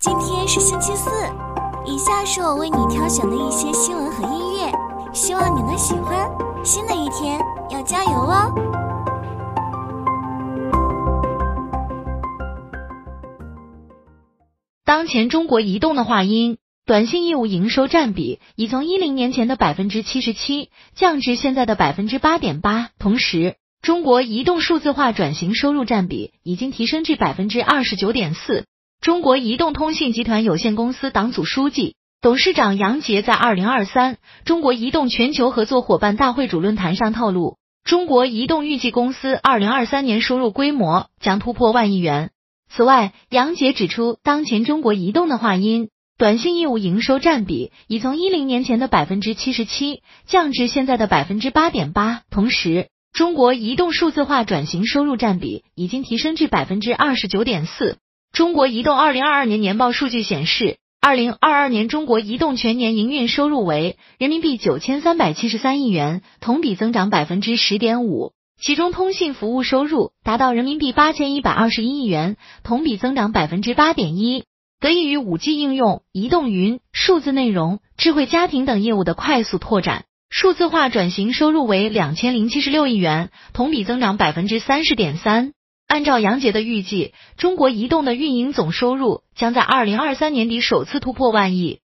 今天是星期四，以下是我为你挑选的一些新闻和音乐，希望你能喜欢。新的一天要加油哦！当前中国移动的话音短信业务营收占比已从一零年前的百分之七十七降至现在的百分之八点八，同时，中国移动数字化转型收入占比已经提升至百分之二十九点四。中国移动通信集团有限公司党组书记、董事长杨杰在二零二三中国移动全球合作伙伴大会主论坛上透露，中国移动预计公司二零二三年收入规模将突破万亿元。此外，杨杰指出，当前中国移动的话音短信业务营收占比已从一零年前的百分之七十七降至现在的百分之八点八，同时，中国移动数字化转型收入占比已经提升至百分之二十九点四。中国移动二零二二年年报数据显示，二零二二年中国移动全年营运收入为人民币九千三百七十三亿元，同比增长百分之十点五。其中，通信服务收入达到人民币八千一百二十一亿元，同比增长百分之八点一。得益于五 G 应用、移动云、数字内容、智慧家庭等业务的快速拓展，数字化转型收入为两千零七十六亿元，同比增长百分之三十点三。按照杨杰的预计，中国移动的运营总收入将在二零二三年底首次突破万亿。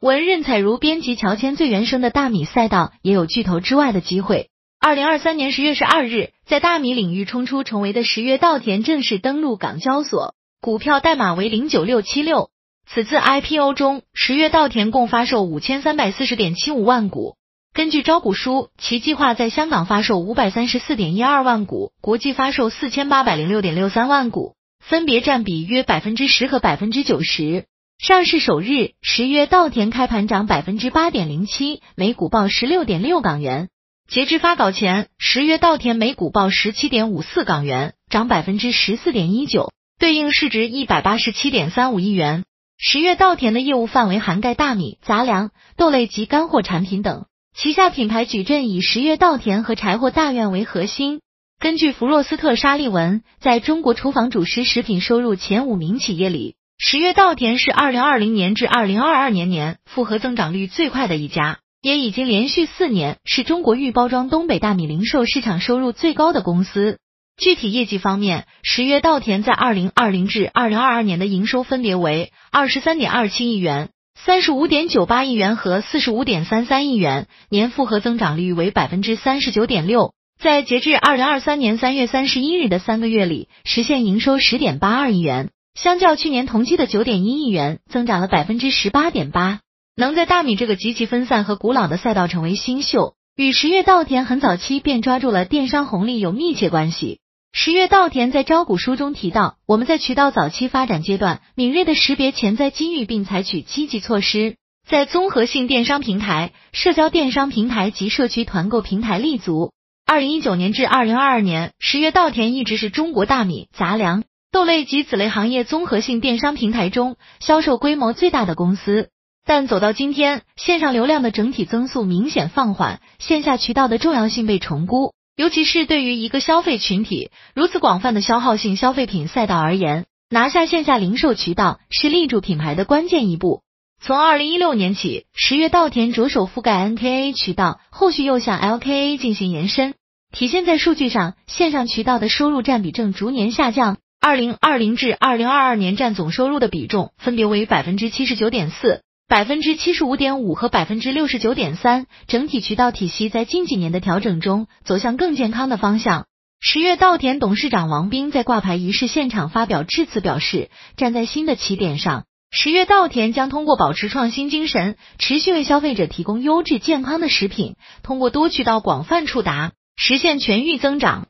文任采如编辑乔迁最原生的大米赛道也有巨头之外的机会。二零二三年十月十二日，在大米领域冲出重围的十月稻田正式登陆港交所，股票代码为零九六七六。此次 IPO 中，十月稻田共发售五千三百四十点七五万股。根据招股书，其计划在香港发售五百三十四点一二万股，国际发售四千八百零六点六三万股，分别占比约百分之十和百分之九十。上市首日，十月稻田开盘涨百分之八点零七，每股报十六点六港元。截至发稿前，十月稻田每股报十七点五四港元，涨百分之十四点一九，对应市值一百八十七点三五亿元。十月稻田的业务范围涵盖大米、杂粮、豆类及干货产品等。旗下品牌矩阵以十月稻田和柴火大院为核心。根据弗洛斯特沙利文，在中国厨房主食食品收入前五名企业里，十月稻田是二零二零年至二零二二年年复合增长率最快的一家，也已经连续四年是中国预包装东北大米零售市场收入最高的公司。具体业绩方面，十月稻田在二零二零至二零二二年的营收分别为二十三点二七亿元。三十五点九八亿元和四十五点三三亿元，年复合增长率为百分之三十九点六。在截至二零二三年三月三十一日的三个月里，实现营收十点八二亿元，相较去年同期的九点一亿元，增长了百分之十八点八。能在大米这个极其分散和古老的赛道成为新秀，与十月稻田很早期便抓住了电商红利有密切关系。十月稻田在招股书中提到，我们在渠道早期发展阶段，敏锐的识别潜在机遇，并采取积极措施，在综合性电商平台、社交电商平台及社区团购平台立足。二零一九年至二零二二年，十月稻田一直是中国大米、杂粮、豆类及子类行业综合性电商平台中销售规模最大的公司。但走到今天，线上流量的整体增速明显放缓，线下渠道的重要性被重估。尤其是对于一个消费群体如此广泛的消耗性消费品赛道而言，拿下线下零售渠道是立住品牌的关键一步。从二零一六年起，十月稻田着手覆盖 NKA 渠道，后续又向 LKA 进行延伸。体现在数据上，线上渠道的收入占比正逐年下降。二零二零至二零二二年占总收入的比重分别为百分之七十九点四。百分之七十五点五和百分之六十九点三，整体渠道体系在近几年的调整中走向更健康的方向。十月稻田董事长王斌在挂牌仪式现场发表致辞，表示站在新的起点上，十月稻田将通过保持创新精神，持续为消费者提供优质健康的食品，通过多渠道广泛触达，实现全域增长。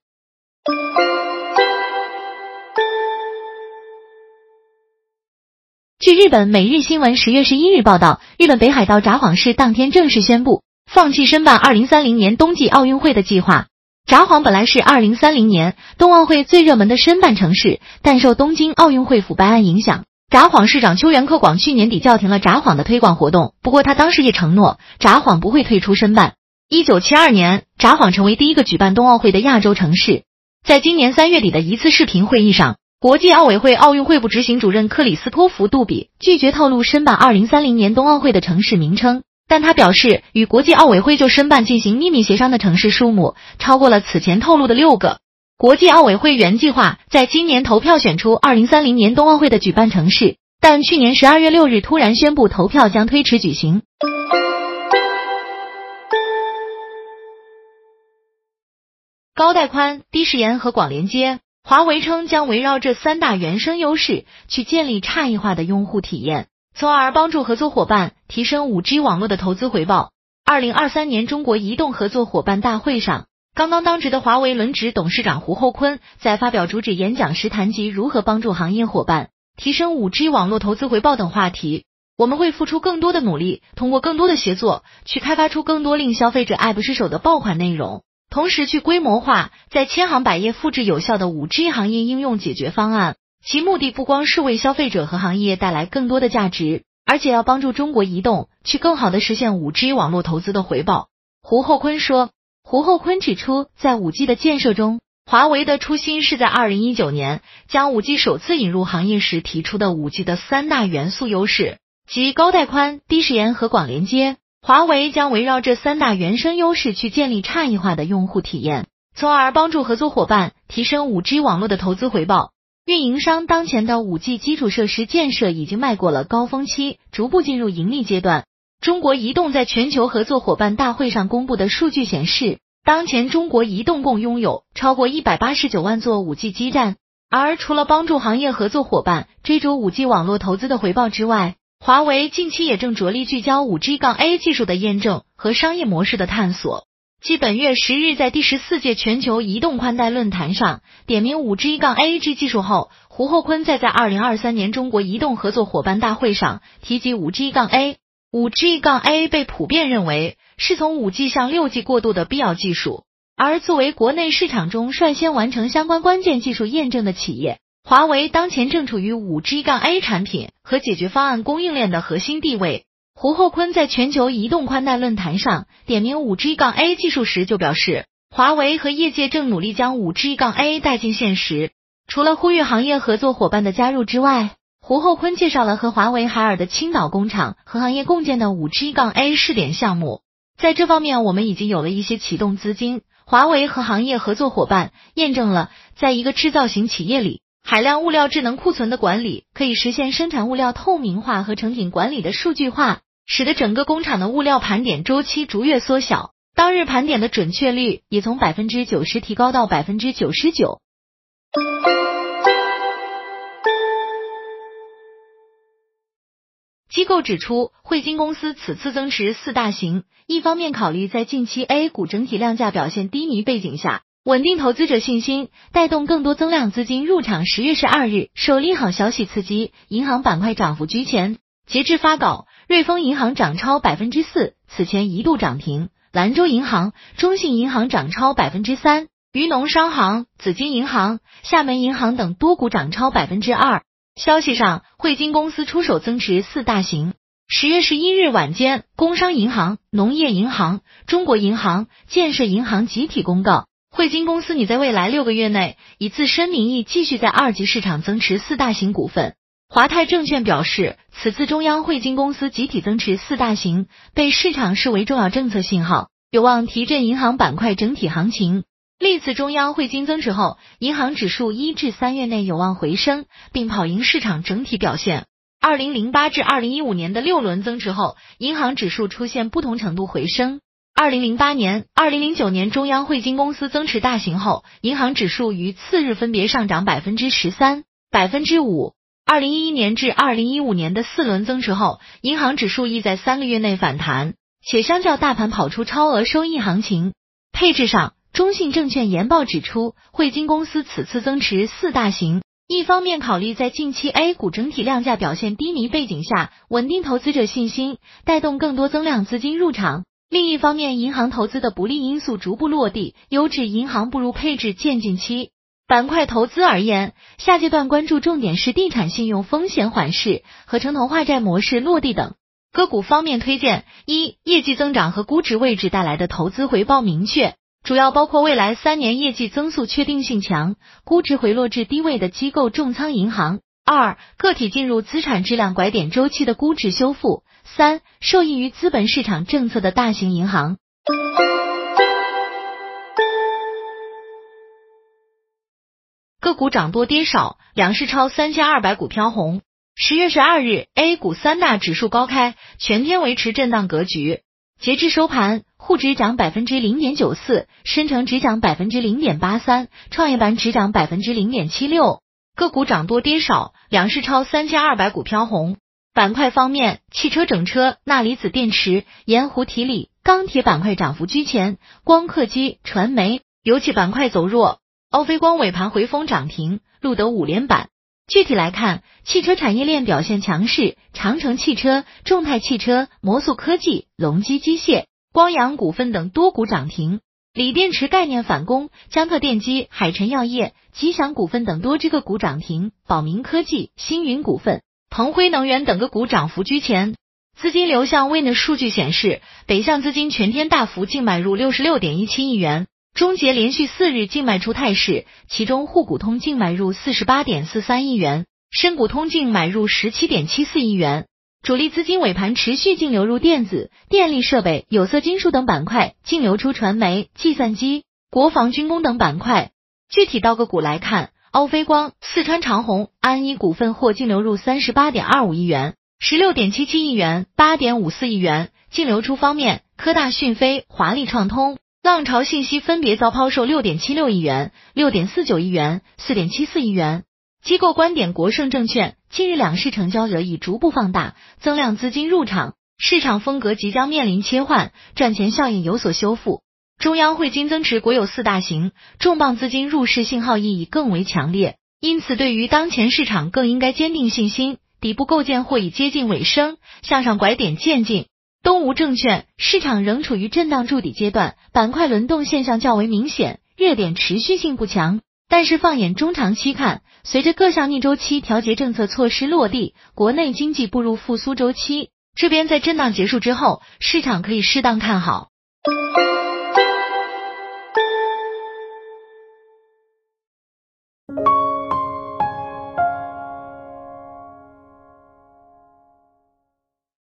据日本每日新闻十月十一日报道，日本北海道札幌市当天正式宣布放弃申办二零三零年冬季奥运会的计划。札幌本来是二零三零年冬奥会最热门的申办城市，但受东京奥运会腐败案影响，札幌市长秋元克广去年底叫停了札幌的推广活动。不过他当时也承诺，札幌不会退出申办。一九七二年，札幌成为第一个举办冬奥会的亚洲城市。在今年三月底的一次视频会议上，国际奥委会奥运会部执行主任克里斯托弗·杜比拒绝透露申办二零三零年冬奥会的城市名称，但他表示，与国际奥委会就申办进行秘密协商的城市数目超过了此前透露的六个。国际奥委会原计划在今年投票选出二零三零年冬奥会的举办城市，但去年十二月六日突然宣布投票将推迟举行。高带宽、低时延和广连接，华为称将围绕这三大原生优势去建立差异化的用户体验，从而帮助合作伙伴提升五 G 网络的投资回报。二零二三年中国移动合作伙伴大会上，刚刚当值的华为轮值董事长胡厚昆在发表主旨演讲时谈及如何帮助行业伙伴提升五 G 网络投资回报等话题。我们会付出更多的努力，通过更多的协作，去开发出更多令消费者爱不释手的爆款内容。同时，去规模化，在千行百业复制有效的五 G 行业应用解决方案，其目的不光是为消费者和行业带来更多的价值，而且要帮助中国移动去更好的实现五 G 网络投资的回报。胡厚昆说。胡厚昆指出，在五 G 的建设中，华为的初心是在二零一九年将五 G 首次引入行业时提出的五 G 的三大元素优势，即高带宽、低时延和广连接。华为将围绕这三大原生优势去建立差异化的用户体验，从而帮助合作伙伴提升五 G 网络的投资回报。运营商当前的五 G 基础设施建设已经迈过了高峰期，逐步进入盈利阶段。中国移动在全球合作伙伴大会上公布的数据显示，当前中国移动共拥有超过一百八十九万座五 G 基站。而除了帮助行业合作伙伴追逐五 G 网络投资的回报之外，华为近期也正着力聚焦五 G 杠 A 技术的验证和商业模式的探索。继本月十日在第十四届全球移动宽带论坛上点名五 G 杠 A G 技术后，胡厚昆再在二零二三年中国移动合作伙伴大会上提及五 G 杠 A。五 G 杠 A 被普遍认为是从五 G 向六 G 过渡的必要技术，而作为国内市场中率先完成相关关键技术验证的企业。华为当前正处于五 G 杠 A 产品和解决方案供应链的核心地位。胡厚昆在全球移动宽带论坛上点名五 G 杠 A 技术时就表示，华为和业界正努力将五 G 杠 A 带进现实。除了呼吁行业合作伙伴的加入之外，胡厚昆介绍了和华为海尔的青岛工厂和行业共建的五 G 杠 A 试点项目。在这方面，我们已经有了一些启动资金。华为和行业合作伙伴验证了，在一个制造型企业里。海量物料智能库存的管理，可以实现生产物料透明化和成品管理的数据化，使得整个工厂的物料盘点周期逐月缩小，当日盘点的准确率也从百分之九十提高到百分之九十九。机构指出，汇金公司此次增持四大型，一方面考虑在近期 A 股整体量价表现低迷背景下。稳定投资者信心，带动更多增量资金入场。十月十二日，受利好消息刺激，银行板块涨幅居前。截至发稿，瑞丰银行涨超百分之四，此前一度涨停；兰州银行、中信银行涨超百分之三，渝农商行、紫金银行、厦门银行等多股涨超百分之二。消息上，汇金公司出手增持四大型。十月十一日晚间，工商银行、农业银行、中国银行、建设银行集体公告。汇金公司拟在未来六个月内以自身名义继续在二级市场增持四大型股份。华泰证券表示，此次中央汇金公司集体增持四大型，被市场视为重要政策信号，有望提振银行板块整体行情。历次中央汇金增持后，银行指数一至三月内有望回升，并跑赢市场整体表现。二零零八至二零一五年的六轮增持后，银行指数出现不同程度回升。二零零八年、二零零九年，中央汇金公司增持大型后，银行指数于次日分别上涨百分之十三、百分之五。二零一一年至二零一五年的四轮增持后，银行指数亦在三个月内反弹，且相较大盘跑出超额收益行情。配置上，中信证券研报指出，汇金公司此次增持四大型，一方面考虑在近期 A 股整体量价表现低迷背景下，稳定投资者信心，带动更多增量资金入场。另一方面，银行投资的不利因素逐步落地，优质银行步入配置渐进期。板块投资而言，下阶段关注重点是地产信用风险缓释和城投化债模式落地等。个股方面推荐：一、业绩增长和估值位置带来的投资回报明确；主要包括未来三年业绩增速确定性强、估值回落至低位的机构重仓银行；二、个体进入资产质量拐点周期的估值修复；三、受益于资本市场政策的大型银行。个股涨多跌少，两市超三千二百股飘红。十月十二日，A 股三大指数高开，全天维持震荡格局。截至收盘，沪指涨百分之零点九四，深成指涨百分之零点八三，创业板指涨百分之零点七六。个股涨多跌少，两市超三千二百股飘红。板块方面，汽车整车、钠离子电池、盐湖提锂、钢铁板块涨幅居前，光刻机、传媒、油气板块走弱。欧菲光尾盘回封涨停，录得五连板。具体来看，汽车产业链表现强势，长城汽车、众泰汽车、摩速科技、隆基机械、光阳股份等多股涨停。锂电池概念反攻，江特电机、海辰药业、吉祥股份等多只个股涨停。宝明科技、星云股份、鹏辉能源等个股涨幅居前。资金流向 Win 的数据显示，北向资金全天大幅净买入六十六点一七亿元。终结连续四日净卖出态势，其中沪股通净买入四十八点四三亿元，深股通净买入十七点七四亿元。主力资金尾盘持续净流入电子、电力设备、有色金属等板块，净流出传媒、计算机、国防军工等板块。具体到个股来看，欧菲光、四川长虹、安一股份或净流入三十八点二五亿元、十六点七七亿元、八点五四亿元。净流出方面，科大讯飞、华丽创通。浪潮信息分别遭抛售六点七六亿元、六点四九亿元、四点七四亿元。机构观点：国盛证券近日两市成交额已逐步放大，增量资金入场，市场风格即将面临切换，赚钱效应有所修复。中央会金增持国有四大行，重磅资金入市信号意义更为强烈，因此对于当前市场更应该坚定信心，底部构建或已接近尾声，向上拐点渐进。东吴证券市场仍处于震荡筑底阶段，板块轮动现象较为明显，热点持续性不强。但是放眼中长期看，随着各项逆周期调节政策措施落地，国内经济步入复苏周期，这边在震荡结束之后，市场可以适当看好。